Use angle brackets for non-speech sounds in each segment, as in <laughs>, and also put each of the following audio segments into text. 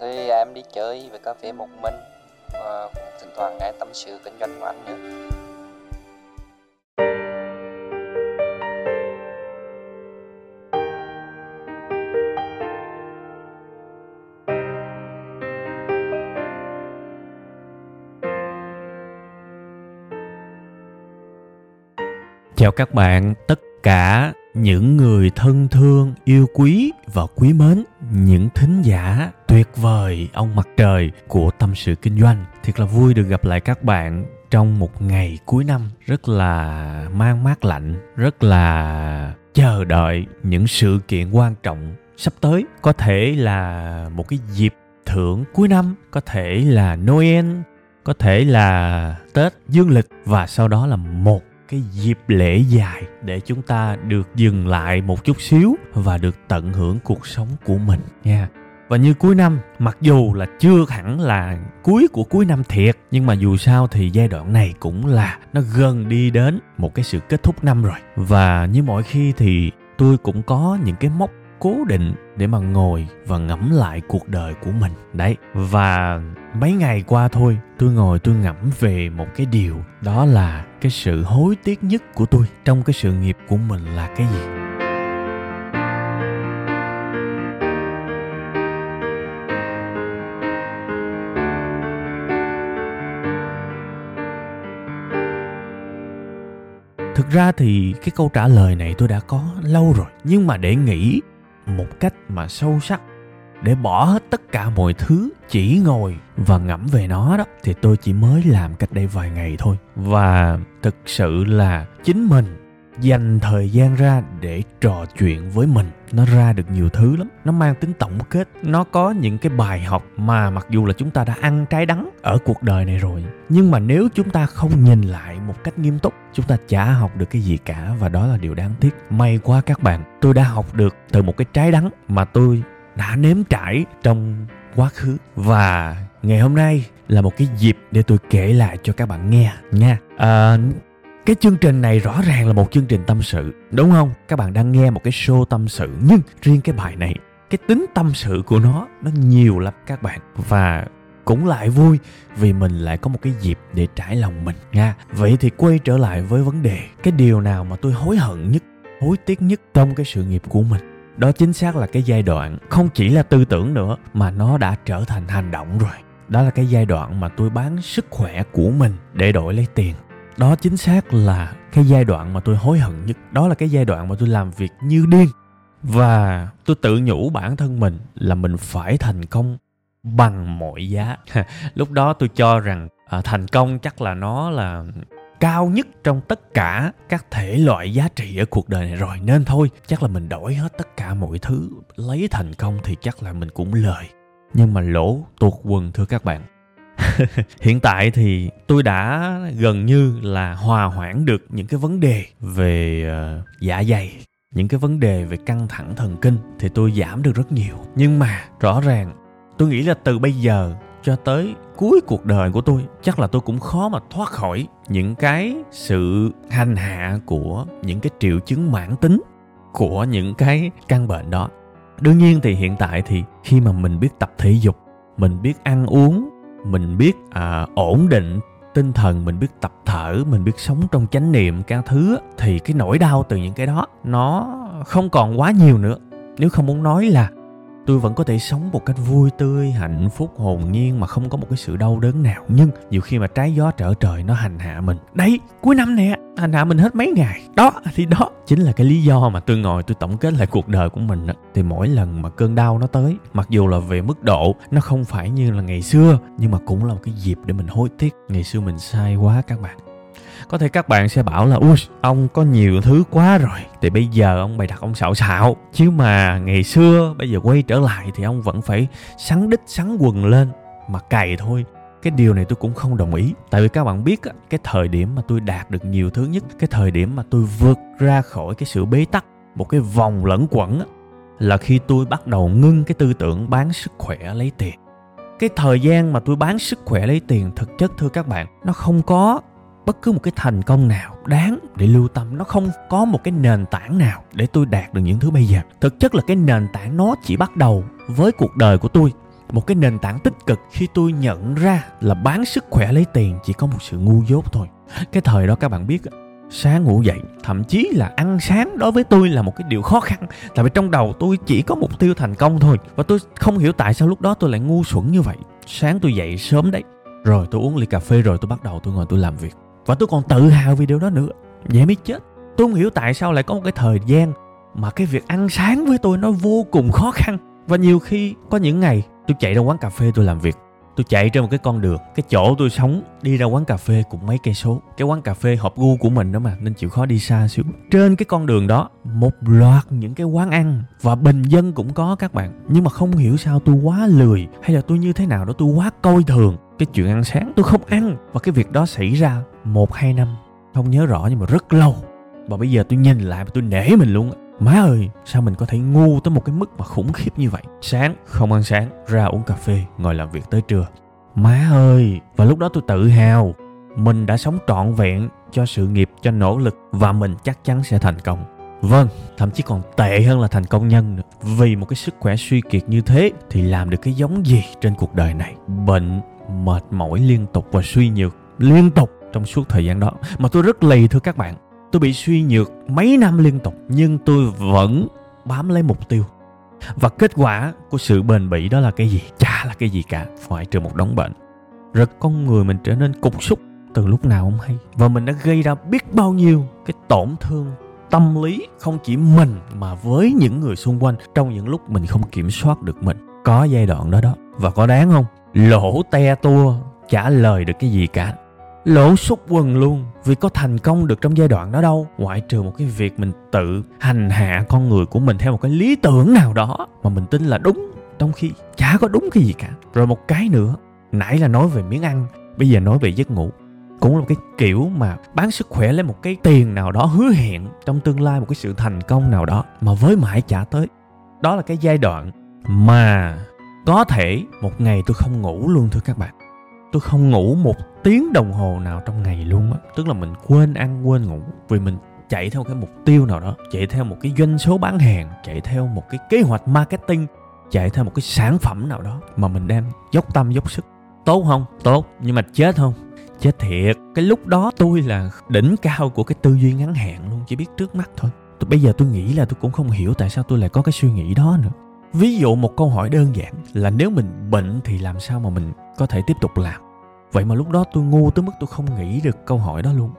Thì à, em đi chơi về cà phê một mình và cũng thỉnh thoảng nghe tâm sự kinh doanh của anh nữa. Chào các bạn, tất cả những người thân thương, yêu quý và quý mến, những thính giả tuyệt vời ông mặt trời của tâm sự kinh doanh. Thiệt là vui được gặp lại các bạn trong một ngày cuối năm rất là mang mát lạnh, rất là chờ đợi những sự kiện quan trọng sắp tới. Có thể là một cái dịp thưởng cuối năm, có thể là Noel, có thể là Tết dương lịch và sau đó là một cái dịp lễ dài để chúng ta được dừng lại một chút xíu và được tận hưởng cuộc sống của mình nha. Và như cuối năm, mặc dù là chưa hẳn là cuối của cuối năm thiệt, nhưng mà dù sao thì giai đoạn này cũng là nó gần đi đến một cái sự kết thúc năm rồi. Và như mọi khi thì tôi cũng có những cái mốc cố định để mà ngồi và ngẫm lại cuộc đời của mình. Đấy, và mấy ngày qua thôi, tôi ngồi tôi ngẫm về một cái điều, đó là cái sự hối tiếc nhất của tôi trong cái sự nghiệp của mình là cái gì? Thực ra thì cái câu trả lời này tôi đã có lâu rồi, nhưng mà để nghĩ một cách mà sâu sắc để bỏ hết tất cả mọi thứ chỉ ngồi và ngẫm về nó đó, thì tôi chỉ mới làm cách đây vài ngày thôi. Và thực sự là chính mình dành thời gian ra để trò chuyện với mình. Nó ra được nhiều thứ lắm. Nó mang tính tổng kết. Nó có những cái bài học mà mặc dù là chúng ta đã ăn trái đắng ở cuộc đời này rồi nhưng mà nếu chúng ta không nhìn lại một cách nghiêm túc chúng ta chả học được cái gì cả và đó là điều đáng tiếc. May quá các bạn tôi đã học được từ một cái trái đắng mà tôi đã nếm trải trong quá khứ. Và ngày hôm nay là một cái dịp để tôi kể lại cho các bạn nghe nha. À, cái chương trình này rõ ràng là một chương trình tâm sự, đúng không? Các bạn đang nghe một cái show tâm sự, nhưng riêng cái bài này, cái tính tâm sự của nó nó nhiều lắm các bạn. Và cũng lại vui vì mình lại có một cái dịp để trải lòng mình nha. Vậy thì quay trở lại với vấn đề, cái điều nào mà tôi hối hận nhất, hối tiếc nhất trong cái sự nghiệp của mình? Đó chính xác là cái giai đoạn, không chỉ là tư tưởng nữa, mà nó đã trở thành hành động rồi. Đó là cái giai đoạn mà tôi bán sức khỏe của mình để đổi lấy tiền đó chính xác là cái giai đoạn mà tôi hối hận nhất. Đó là cái giai đoạn mà tôi làm việc như điên. Và tôi tự nhủ bản thân mình là mình phải thành công bằng mọi giá. <laughs> Lúc đó tôi cho rằng à, thành công chắc là nó là cao nhất trong tất cả các thể loại giá trị ở cuộc đời này rồi. Nên thôi chắc là mình đổi hết tất cả mọi thứ lấy thành công thì chắc là mình cũng lời. Nhưng mà lỗ tuột quần thưa các bạn. <laughs> hiện tại thì tôi đã gần như là hòa hoãn được những cái vấn đề về uh, dạ dày những cái vấn đề về căng thẳng thần kinh thì tôi giảm được rất nhiều. Nhưng mà rõ ràng tôi nghĩ là từ bây giờ cho tới cuối cuộc đời của tôi chắc là tôi cũng khó mà thoát khỏi những cái sự hành hạ của những cái triệu chứng mãn tính của những cái căn bệnh đó. Đương nhiên thì hiện tại thì khi mà mình biết tập thể dục mình biết ăn uống mình biết à, ổn định tinh thần mình biết tập thở mình biết sống trong chánh niệm các thứ thì cái nỗi đau từ những cái đó nó không còn quá nhiều nữa. Nếu không muốn nói là tôi vẫn có thể sống một cách vui tươi, hạnh phúc, hồn nhiên mà không có một cái sự đau đớn nào. Nhưng nhiều khi mà trái gió trở trời nó hành hạ mình. Đấy, cuối năm nè, hành hạ mình hết mấy ngày. Đó, thì đó chính là cái lý do mà tôi ngồi tôi tổng kết lại cuộc đời của mình đó. thì mỗi lần mà cơn đau nó tới, mặc dù là về mức độ nó không phải như là ngày xưa, nhưng mà cũng là một cái dịp để mình hối tiếc. Ngày xưa mình sai quá các bạn có thể các bạn sẽ bảo là ui ông có nhiều thứ quá rồi. Thì bây giờ ông bày đặt ông xạo xạo. Chứ mà ngày xưa bây giờ quay trở lại thì ông vẫn phải sắn đít sắn quần lên mà cày thôi. Cái điều này tôi cũng không đồng ý. Tại vì các bạn biết á, cái thời điểm mà tôi đạt được nhiều thứ nhất cái thời điểm mà tôi vượt ra khỏi cái sự bế tắc một cái vòng lẫn quẩn á, là khi tôi bắt đầu ngưng cái tư tưởng bán sức khỏe lấy tiền. Cái thời gian mà tôi bán sức khỏe lấy tiền thực chất thưa các bạn nó không có bất cứ một cái thành công nào đáng để lưu tâm, nó không có một cái nền tảng nào để tôi đạt được những thứ bây giờ. Thực chất là cái nền tảng nó chỉ bắt đầu với cuộc đời của tôi, một cái nền tảng tích cực khi tôi nhận ra là bán sức khỏe lấy tiền chỉ có một sự ngu dốt thôi. Cái thời đó các bạn biết, sáng ngủ dậy, thậm chí là ăn sáng đối với tôi là một cái điều khó khăn, tại vì trong đầu tôi chỉ có mục tiêu thành công thôi, và tôi không hiểu tại sao lúc đó tôi lại ngu xuẩn như vậy. Sáng tôi dậy sớm đấy, rồi tôi uống ly cà phê, rồi tôi bắt đầu tôi ngồi tôi làm việc và tôi còn tự hào vì điều đó nữa. Vậy mới chết. Tôi không hiểu tại sao lại có một cái thời gian mà cái việc ăn sáng với tôi nó vô cùng khó khăn. Và nhiều khi có những ngày tôi chạy ra quán cà phê tôi làm việc. Tôi chạy trên một cái con đường, cái chỗ tôi sống, đi ra quán cà phê cũng mấy cây số. Cái quán cà phê hợp gu của mình đó mà, nên chịu khó đi xa xíu. Trên cái con đường đó, một loạt những cái quán ăn và bình dân cũng có các bạn. Nhưng mà không hiểu sao tôi quá lười hay là tôi như thế nào đó, tôi quá coi thường cái chuyện ăn sáng tôi không ăn và cái việc đó xảy ra một hai năm không nhớ rõ nhưng mà rất lâu và bây giờ tôi nhìn lại và tôi nể mình luôn Má ơi, sao mình có thể ngu tới một cái mức mà khủng khiếp như vậy? Sáng, không ăn sáng, ra uống cà phê, ngồi làm việc tới trưa. Má ơi, và lúc đó tôi tự hào. Mình đã sống trọn vẹn cho sự nghiệp, cho nỗ lực và mình chắc chắn sẽ thành công. Vâng, thậm chí còn tệ hơn là thành công nhân nữa. Vì một cái sức khỏe suy kiệt như thế thì làm được cái giống gì trên cuộc đời này? Bệnh, mệt mỏi liên tục và suy nhược liên tục trong suốt thời gian đó. Mà tôi rất lì, thưa các bạn. Tôi bị suy nhược mấy năm liên tục, nhưng tôi vẫn bám lấy mục tiêu. Và kết quả của sự bền bỉ đó là cái gì? Chả là cái gì cả, ngoại trừ một đống bệnh. Rồi con người mình trở nên cục xúc từ lúc nào không hay. Và mình đã gây ra biết bao nhiêu cái tổn thương tâm lý, không chỉ mình mà với những người xung quanh trong những lúc mình không kiểm soát được mình. Có giai đoạn đó đó. Và có đáng không? Lỗ te tua trả lời được cái gì cả. Lỗ xúc quần luôn, vì có thành công được trong giai đoạn đó đâu. Ngoại trừ một cái việc mình tự hành hạ con người của mình theo một cái lý tưởng nào đó mà mình tin là đúng, trong khi chả có đúng cái gì cả. Rồi một cái nữa, nãy là nói về miếng ăn, bây giờ nói về giấc ngủ. Cũng là một cái kiểu mà bán sức khỏe lấy một cái tiền nào đó hứa hẹn trong tương lai, một cái sự thành công nào đó mà với mãi chả tới. Đó là cái giai đoạn mà có thể một ngày tôi không ngủ luôn thưa các bạn. Tôi không ngủ một tiếng đồng hồ nào trong ngày luôn á. Tức là mình quên ăn, quên ngủ. Vì mình chạy theo cái mục tiêu nào đó, chạy theo một cái doanh số bán hàng, chạy theo một cái kế hoạch marketing, chạy theo một cái sản phẩm nào đó mà mình đang dốc tâm, dốc sức. Tốt không? Tốt. Nhưng mà chết không? Chết thiệt. Cái lúc đó tôi là đỉnh cao của cái tư duy ngắn hạn luôn, chỉ biết trước mắt thôi. Tôi bây giờ tôi nghĩ là tôi cũng không hiểu tại sao tôi lại có cái suy nghĩ đó nữa ví dụ một câu hỏi đơn giản là nếu mình bệnh thì làm sao mà mình có thể tiếp tục làm? Vậy mà lúc đó tôi ngu tới mức tôi không nghĩ được câu hỏi đó luôn.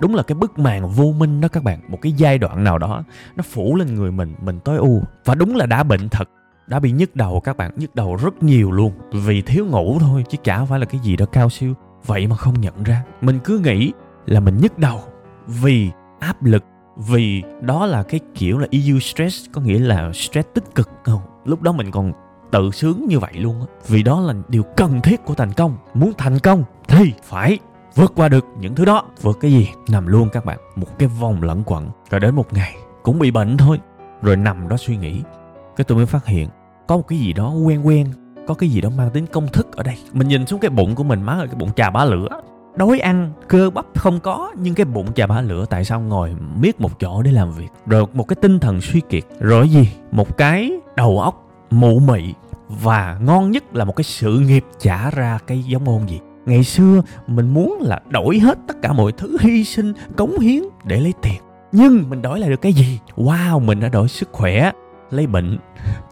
Đúng là cái bức màn vô minh đó các bạn, một cái giai đoạn nào đó, nó phủ lên người mình mình tối u và đúng là đã bệnh thật, đã bị nhức đầu các bạn, nhức đầu rất nhiều luôn. Vì thiếu ngủ thôi, chứ chả phải là cái gì đó cao siêu. Vậy mà không nhận ra, mình cứ nghĩ là mình nhức đầu vì áp lực vì đó là cái kiểu là EU stress, có nghĩa là stress tích cực. Không, lúc đó mình còn tự sướng như vậy luôn á. Vì đó là điều cần thiết của thành công. Muốn thành công thì phải vượt qua được những thứ đó. Vượt cái gì? Nằm luôn các bạn, một cái vòng lẫn quẩn. Rồi đến một ngày, cũng bị bệnh thôi. Rồi nằm đó suy nghĩ. Cái tôi mới phát hiện, có một cái gì đó quen quen, có cái gì đó mang tính công thức ở đây. Mình nhìn xuống cái bụng của mình, má ơi, cái bụng trà bá lửa đói ăn, cơ bắp không có. Nhưng cái bụng chà bá lửa tại sao ngồi miết một chỗ để làm việc? Rồi một cái tinh thần suy kiệt. Rồi gì? Một cái đầu óc mụ mị. Và ngon nhất là một cái sự nghiệp trả ra cái giống môn gì. Ngày xưa mình muốn là đổi hết tất cả mọi thứ hy sinh, cống hiến để lấy tiền. Nhưng mình đổi lại được cái gì? Wow, mình đã đổi sức khỏe, lấy bệnh.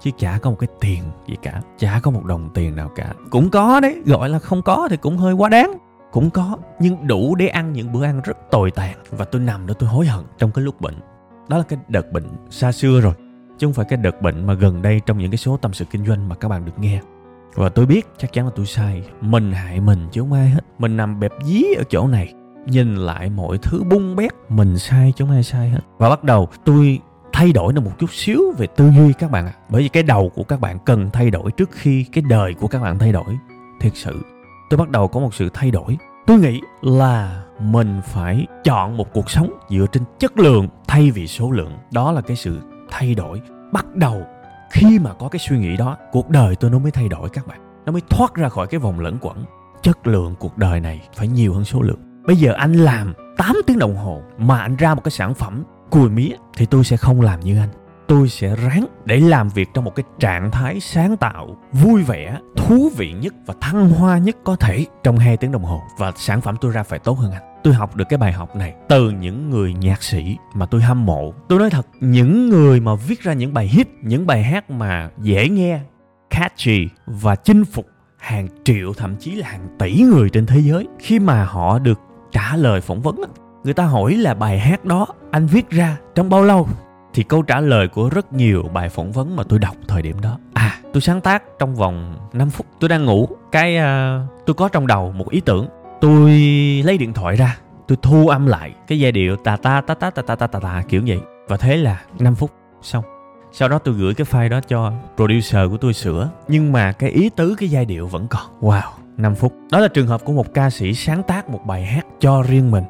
Chứ chả có một cái tiền gì cả. Chả có một đồng tiền nào cả. Cũng có đấy, gọi là không có thì cũng hơi quá đáng cũng có, nhưng đủ để ăn những bữa ăn rất tồi tàn. Và tôi nằm đó tôi hối hận trong cái lúc bệnh. Đó là cái đợt bệnh xa xưa rồi. Chứ không phải cái đợt bệnh mà gần đây trong những cái số tâm sự kinh doanh mà các bạn được nghe. Và tôi biết chắc chắn là tôi sai. Mình hại mình chứ không ai hết. Mình nằm bẹp dí ở chỗ này. Nhìn lại mọi thứ bung bét, mình sai chứ không ai sai hết. Và bắt đầu tôi thay đổi được một chút xíu về tư duy các bạn ạ. À. bởi vì cái đầu của các bạn cần thay đổi trước khi cái đời của các bạn thay đổi. Thiệt sự tôi bắt đầu có một sự thay đổi. Tôi nghĩ là mình phải chọn một cuộc sống dựa trên chất lượng thay vì số lượng. Đó là cái sự thay đổi. Bắt đầu khi mà có cái suy nghĩ đó, cuộc đời tôi nó mới thay đổi các bạn. Nó mới thoát ra khỏi cái vòng lẫn quẩn. Chất lượng cuộc đời này phải nhiều hơn số lượng. Bây giờ anh làm 8 tiếng đồng hồ mà anh ra một cái sản phẩm cùi mía thì tôi sẽ không làm như anh tôi sẽ ráng để làm việc trong một cái trạng thái sáng tạo, vui vẻ, thú vị nhất và thăng hoa nhất có thể trong 2 tiếng đồng hồ. Và sản phẩm tôi ra phải tốt hơn anh. Tôi học được cái bài học này từ những người nhạc sĩ mà tôi hâm mộ. Tôi nói thật, những người mà viết ra những bài hit, những bài hát mà dễ nghe, catchy và chinh phục hàng triệu, thậm chí là hàng tỷ người trên thế giới, khi mà họ được trả lời phỏng vấn người ta hỏi là bài hát đó anh viết ra trong bao lâu? Thì câu trả lời của rất nhiều bài phỏng vấn mà tôi đọc thời điểm đó. À tôi sáng tác trong vòng 5 phút tôi đang ngủ. Cái uh, tôi có trong đầu một ý tưởng. Tôi lấy điện thoại ra tôi thu âm lại cái giai điệu ta ta ta ta ta ta ta ta, ta kiểu vậy. Và thế là 5 phút xong. Sau đó tôi gửi cái file đó cho producer của tôi sửa. Nhưng mà cái ý tứ cái giai điệu vẫn còn. Wow 5 phút. Đó là trường hợp của một ca sĩ sáng tác một bài hát cho riêng mình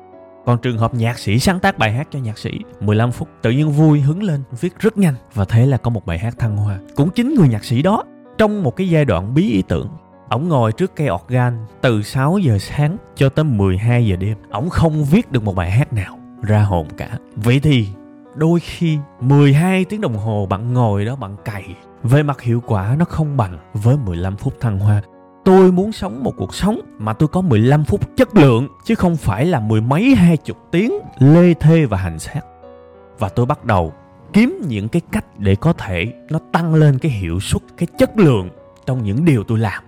còn trường hợp nhạc sĩ sáng tác bài hát cho nhạc sĩ 15 phút tự nhiên vui, hứng lên, viết rất nhanh và thế là có một bài hát thăng hoa cũng chính người nhạc sĩ đó, trong một cái giai đoạn bí ý tưởng, Ổng ngồi trước cây organ từ 6 giờ sáng cho tới 12 giờ đêm. Ổng không viết được một bài hát nào ra hồn cả. Vậy thì, đôi khi 12 tiếng đồng hồ bạn ngồi đó bạn cày, về mặt hiệu quả nó không bằng với 15 phút thăng hoa tôi muốn sống một cuộc sống mà tôi có 15 phút chất lượng, chứ không phải là mười mấy hai chục tiếng lê thê và hành xác. Và tôi bắt đầu kiếm những cái cách để có thể nó tăng lên cái hiệu suất, cái chất lượng trong những điều tôi làm.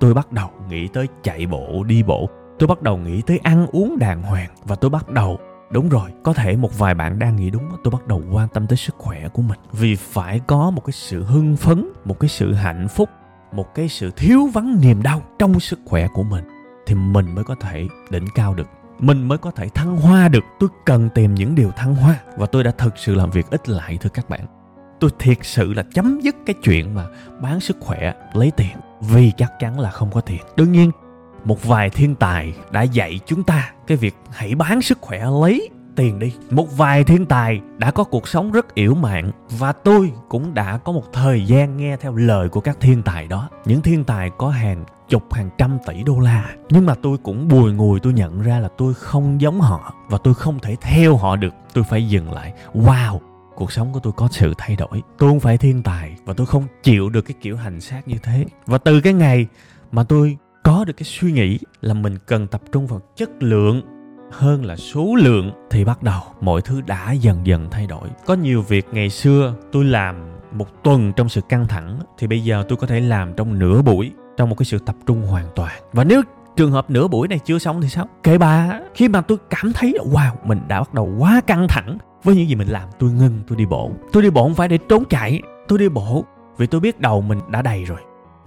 Tôi bắt đầu nghĩ tới chạy bộ, đi bộ. Tôi bắt đầu nghĩ tới ăn uống đàng hoàng. Và tôi bắt đầu, đúng rồi, có thể một vài bạn đang nghĩ đúng tôi bắt đầu quan tâm tới sức khỏe của mình. Vì phải có một cái sự hưng phấn, một cái sự hạnh phúc một cái sự thiếu vắng niềm đau trong sức khỏe của mình, thì mình mới có thể đỉnh cao được. Mình mới có thể thăng hoa được. Tôi cần tìm những điều thăng hoa và tôi đã thực sự làm việc ít lại, thưa các bạn. Tôi thiệt sự là chấm dứt cái chuyện mà bán sức khỏe, lấy tiền, vì chắc chắn là không có tiền. Đương nhiên, một vài thiên tài đã dạy chúng ta cái việc hãy bán sức khỏe lấy tiền đi. Một vài thiên tài đã có cuộc sống rất yểu mạn và tôi cũng đã có một thời gian nghe theo lời của các thiên tài đó. Những thiên tài có hàng chục, hàng trăm tỷ đô la. Nhưng mà tôi cũng bùi ngùi tôi nhận ra là tôi không giống họ và tôi không thể theo họ được. Tôi phải dừng lại. Wow, cuộc sống của tôi có sự thay đổi. Tôi không phải thiên tài và tôi không chịu được cái kiểu hành xác như thế. Và từ cái ngày mà tôi có được cái suy nghĩ là mình cần tập trung vào chất lượng hơn là số lượng thì bắt đầu mọi thứ đã dần dần thay đổi. Có nhiều việc ngày xưa tôi làm một tuần trong sự căng thẳng thì bây giờ tôi có thể làm trong nửa buổi, trong một cái sự tập trung hoàn toàn. Và nếu trường hợp nửa buổi này chưa xong thì sao? Kệ bà, khi mà tôi cảm thấy, wow, mình đã bắt đầu quá căng thẳng với những gì mình làm, tôi ngưng, tôi đi bộ. Tôi đi bộ không phải để trốn chạy, tôi đi bộ vì tôi biết đầu mình đã đầy rồi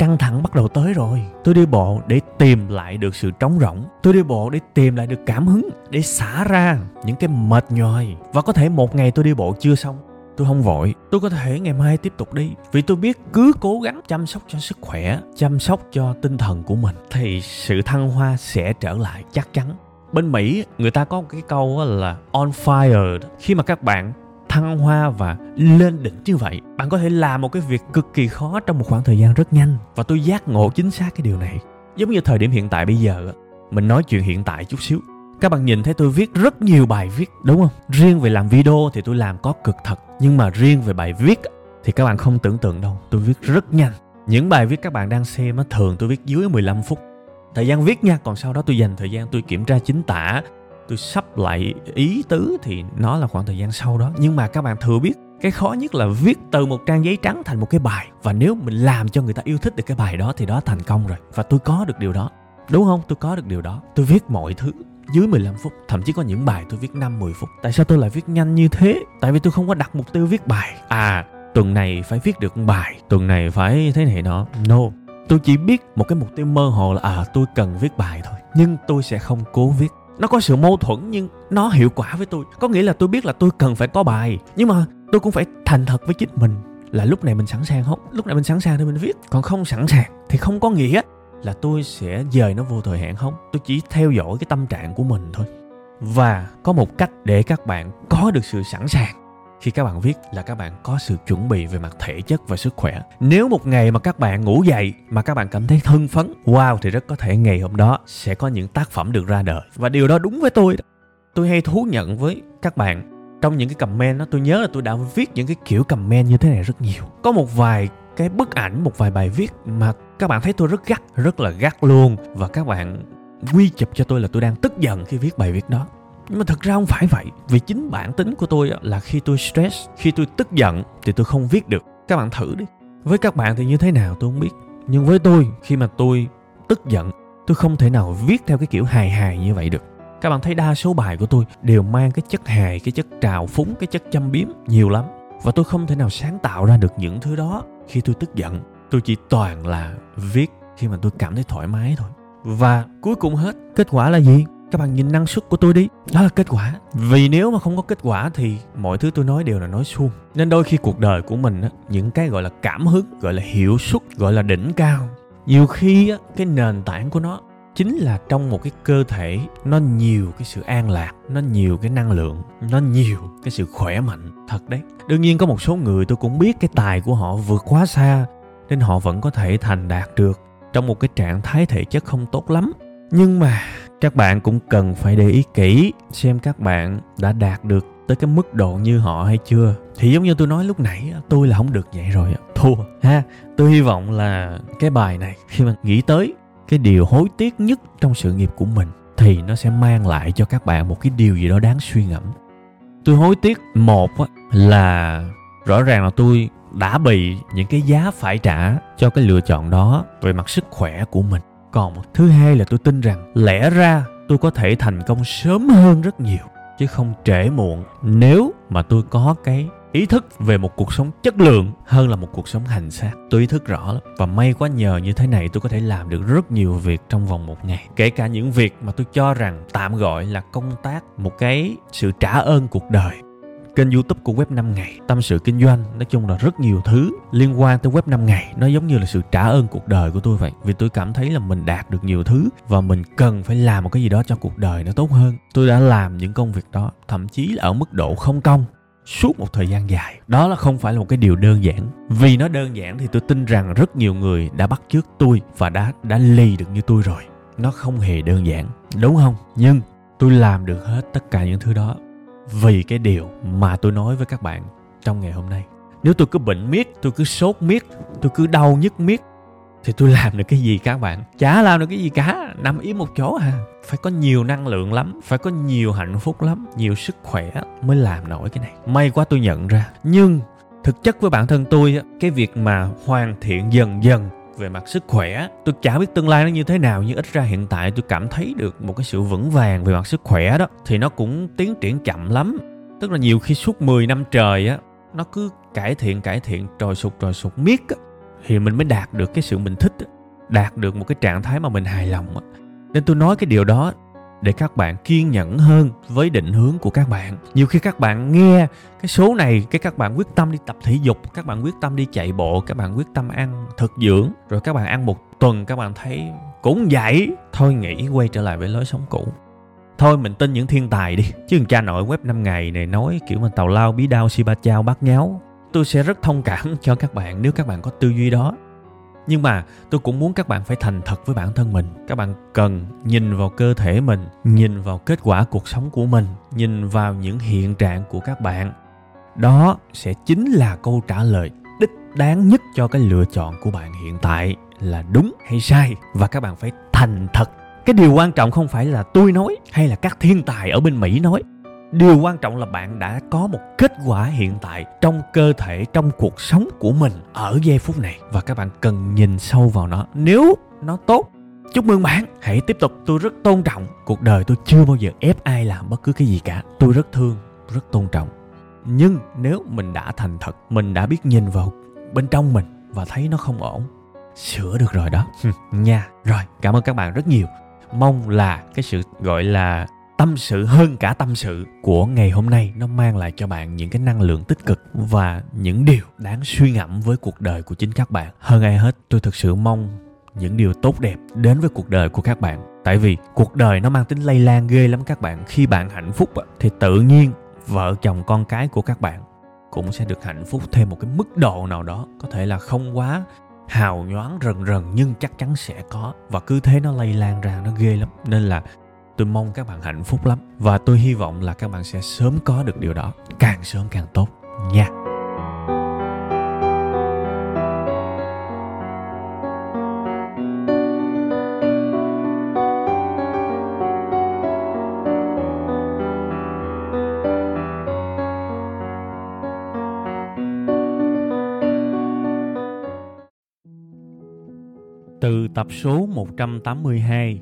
căng thẳng bắt đầu tới rồi. Tôi đi bộ để tìm lại được sự trống rỗng. Tôi đi bộ để tìm lại được cảm hứng, để xả ra những cái mệt nhòi và có thể một ngày tôi đi bộ chưa xong, tôi không vội. Tôi có thể ngày mai tiếp tục đi, vì tôi biết cứ cố gắng chăm sóc cho sức khỏe, chăm sóc cho tinh thần của mình, thì sự thăng hoa sẽ trở lại chắc chắn. Bên mỹ, người ta có một cái câu là, on fire. Khi mà các bạn thăng hoa và lên đỉnh như vậy, bạn có thể làm một cái việc cực kỳ khó trong một khoảng thời gian rất nhanh. Và tôi giác ngộ chính xác cái điều này. Giống như thời điểm hiện tại bây giờ mình nói chuyện hiện tại chút xíu. Các bạn nhìn thấy tôi viết rất nhiều bài viết, đúng không? Riêng về làm video thì tôi làm có cực thật. Nhưng mà riêng về bài viết thì các bạn không tưởng tượng đâu. Tôi viết rất nhanh. Những bài viết các bạn đang xem á, thường tôi viết dưới 15 phút. Thời gian viết nha, còn sau đó tôi dành thời gian tôi kiểm tra chính tả tôi sắp lại ý tứ thì nó là khoảng thời gian sau đó. Nhưng mà các bạn thừa biết, cái khó nhất là viết từ một trang giấy trắng thành một cái bài. Và nếu mình làm cho người ta yêu thích được cái bài đó thì đó thành công rồi. Và tôi có được điều đó. Đúng không? Tôi có được điều đó. Tôi viết mọi thứ dưới 15 phút. Thậm chí có những bài tôi viết 5 10 phút. Tại sao tôi lại viết nhanh như thế? Tại vì tôi không có đặt mục tiêu viết bài. À tuần này phải viết được bài. Tuần này phải thế này đó no. Tôi chỉ biết một cái mục tiêu mơ hồ là à tôi cần viết bài thôi. Nhưng tôi sẽ không cố viết nó có sự mâu thuẫn nhưng nó hiệu quả với tôi. Có nghĩa là tôi biết là tôi cần phải có bài, nhưng mà tôi cũng phải thành thật với chính mình là lúc này mình sẵn sàng không? Lúc này mình sẵn sàng thì mình viết. Còn không sẵn sàng thì không có nghĩa là tôi sẽ dời nó vô thời hạn không? Tôi chỉ theo dõi cái tâm trạng của mình thôi. Và có một cách để các bạn có được sự sẵn sàng khi các bạn viết là các bạn có sự chuẩn bị về mặt thể chất và sức khỏe. Nếu một ngày mà các bạn ngủ dậy mà các bạn cảm thấy hưng phấn, wow, thì rất có thể ngày hôm đó sẽ có những tác phẩm được ra đời. Và điều đó đúng với tôi tôi hay thú nhận với các bạn. Trong những cái comment đó, tôi nhớ là tôi đã viết những cái kiểu comment như thế này rất nhiều. Có một vài cái bức ảnh, một vài bài viết mà các bạn thấy tôi rất gắt, rất là gắt luôn. Và các bạn quy chụp cho tôi là tôi đang tức giận khi viết bài viết đó nhưng mà thật ra không phải vậy. Vì chính bản tính của tôi là khi tôi stress, khi tôi tức giận, thì tôi không viết được. Các bạn thử đi. Với các bạn thì như thế nào tôi không biết. Nhưng với tôi, khi mà tôi tức giận, tôi không thể nào viết theo cái kiểu hài hài như vậy được. Các bạn thấy đa số bài của tôi đều mang cái chất hài, cái chất trào phúng, cái chất châm biếm nhiều lắm. Và tôi không thể nào sáng tạo ra được những thứ đó khi tôi tức giận. Tôi chỉ toàn là viết khi mà tôi cảm thấy thoải mái thôi. Và cuối cùng hết, kết quả là gì? Các bạn nhìn năng suất của tôi đi. Đó là kết quả. Vì nếu mà không có kết quả thì mọi thứ tôi nói đều là nói suông. Nên đôi khi cuộc đời của mình á, những cái gọi là cảm hứng, gọi là hiệu suất, gọi là đỉnh cao, nhiều khi á, cái nền tảng của nó chính là trong một cái cơ thể, nó nhiều cái sự an lạc, nó nhiều cái năng lượng, nó nhiều cái sự khỏe mạnh. Thật đấy. Đương nhiên có một số người tôi cũng biết cái tài của họ vượt quá xa, nên họ vẫn có thể thành đạt được trong một cái trạng thái thể chất không tốt lắm. Nhưng mà các bạn cũng cần phải để ý kỹ xem các bạn đã đạt được tới cái mức độ như họ hay chưa. Thì giống như tôi nói lúc nãy tôi là không được vậy rồi thua, ha. Tôi hy vọng là cái bài này, khi mà nghĩ tới cái điều hối tiếc nhất trong sự nghiệp của mình, thì nó sẽ mang lại cho các bạn một cái điều gì đó đáng suy ngẫm. Tôi hối tiếc một là rõ ràng là tôi đã bị những cái giá phải trả cho cái lựa chọn đó về mặt sức khỏe của mình còn thứ hai là tôi tin rằng lẽ ra tôi có thể thành công sớm hơn rất nhiều, chứ không trễ muộn. Nếu mà tôi có cái ý thức về một cuộc sống chất lượng hơn là một cuộc sống hành xác, tôi ý thức rõ lắm. Và may quá nhờ như thế này tôi có thể làm được rất nhiều việc trong vòng một ngày. Kể cả những việc mà tôi cho rằng tạm gọi là công tác, một cái sự trả ơn cuộc đời kênh youtube của web 5 ngày, tâm sự kinh doanh, nói chung là rất nhiều thứ liên quan tới web 5 ngày. Nó giống như là sự trả ơn cuộc đời của tôi vậy, vì tôi cảm thấy là mình đạt được nhiều thứ và mình cần phải làm một cái gì đó cho cuộc đời nó tốt hơn. Tôi đã làm những công việc đó, thậm chí là ở mức độ không công, suốt một thời gian dài. Đó là không phải là một cái điều đơn giản. Vì nó đơn giản thì tôi tin rằng rất nhiều người đã bắt chước tôi và đã đã lì được như tôi rồi. Nó không hề đơn giản, đúng không? Nhưng tôi làm được hết tất cả những thứ đó vì cái điều mà tôi nói với các bạn trong ngày hôm nay. Nếu tôi cứ bệnh miết, tôi cứ sốt miết, tôi cứ đau nhức miết, thì tôi làm được cái gì các bạn? Chả làm được cái gì cả, nằm im một chỗ à. Phải có nhiều năng lượng lắm, phải có nhiều hạnh phúc lắm, nhiều sức khỏe mới làm nổi cái này. May quá tôi nhận ra. Nhưng thực chất với bản thân tôi cái việc mà hoàn thiện dần dần về mặt sức khỏe, tôi chả biết tương lai nó như thế nào, nhưng ít ra hiện tại tôi cảm thấy được một cái sự vững vàng về mặt sức khỏe đó, thì nó cũng tiến triển chậm lắm. Tức là nhiều khi suốt 10 năm trời á, nó cứ cải thiện cải thiện, trồi sụt trồi sụt miết á, thì mình mới đạt được cái sự mình thích á, đạt được một cái trạng thái mà mình hài lòng á. Nên tôi nói cái điều đó để các bạn kiên nhẫn hơn với định hướng của các bạn. Nhiều khi các bạn nghe cái số này, cái các bạn quyết tâm đi tập thể dục, các bạn quyết tâm đi chạy bộ, các bạn quyết tâm ăn thực dưỡng, rồi các bạn ăn một tuần, các bạn thấy cũng vậy thôi nghĩ quay trở lại với lối sống cũ. Thôi mình tin những thiên tài đi. Chứ cha nội web 5 ngày này nói kiểu mà tàu lao, bí đao, si ba chao, bát nháo. Tôi sẽ rất thông cảm cho các bạn nếu các bạn có tư duy đó nhưng mà tôi cũng muốn các bạn phải thành thật với bản thân mình. Các bạn cần nhìn vào cơ thể mình, nhìn vào kết quả cuộc sống của mình, nhìn vào những hiện trạng của các bạn. Đó sẽ chính là câu trả lời đích đáng nhất cho cái lựa chọn của bạn hiện tại là đúng hay sai. Và các bạn phải thành thật. Cái điều quan trọng không phải là tôi nói hay là các thiên tài ở bên mỹ nói điều quan trọng là bạn đã có một kết quả hiện tại trong cơ thể, trong cuộc sống của mình ở giây phút này. Và các bạn cần nhìn sâu vào nó. Nếu nó tốt, chúc mừng bạn. Hãy tiếp tục. Tôi rất tôn trọng cuộc đời tôi chưa bao giờ ép ai làm bất cứ cái gì cả. Tôi rất thương, rất tôn trọng. Nhưng nếu mình đã thành thật, mình đã biết nhìn vào bên trong mình và thấy nó không ổn, sửa được rồi đó. Nha. Rồi, cảm ơn các bạn rất nhiều. Mong là cái sự gọi là tâm sự hơn cả tâm sự của ngày hôm nay. Nó mang lại cho bạn những cái năng lượng tích cực và những điều đáng suy ngẫm với cuộc đời của chính các bạn. Hơn ai hết, tôi thực sự mong những điều tốt đẹp đến với cuộc đời của các bạn. Tại vì cuộc đời nó mang tính lây lan ghê lắm các bạn. Khi bạn hạnh phúc thì tự nhiên vợ chồng con cái của các bạn cũng sẽ được hạnh phúc thêm một cái mức độ nào đó. Có thể là không quá hào nhoáng, rần rần, nhưng chắc chắn sẽ có. Và cứ thế nó lây lan ra, nó ghê lắm. Nên là tôi mong các bạn hạnh phúc lắm. Và tôi hy vọng là các bạn sẽ sớm có được điều đó. Càng sớm càng tốt nha. Từ tập số 182,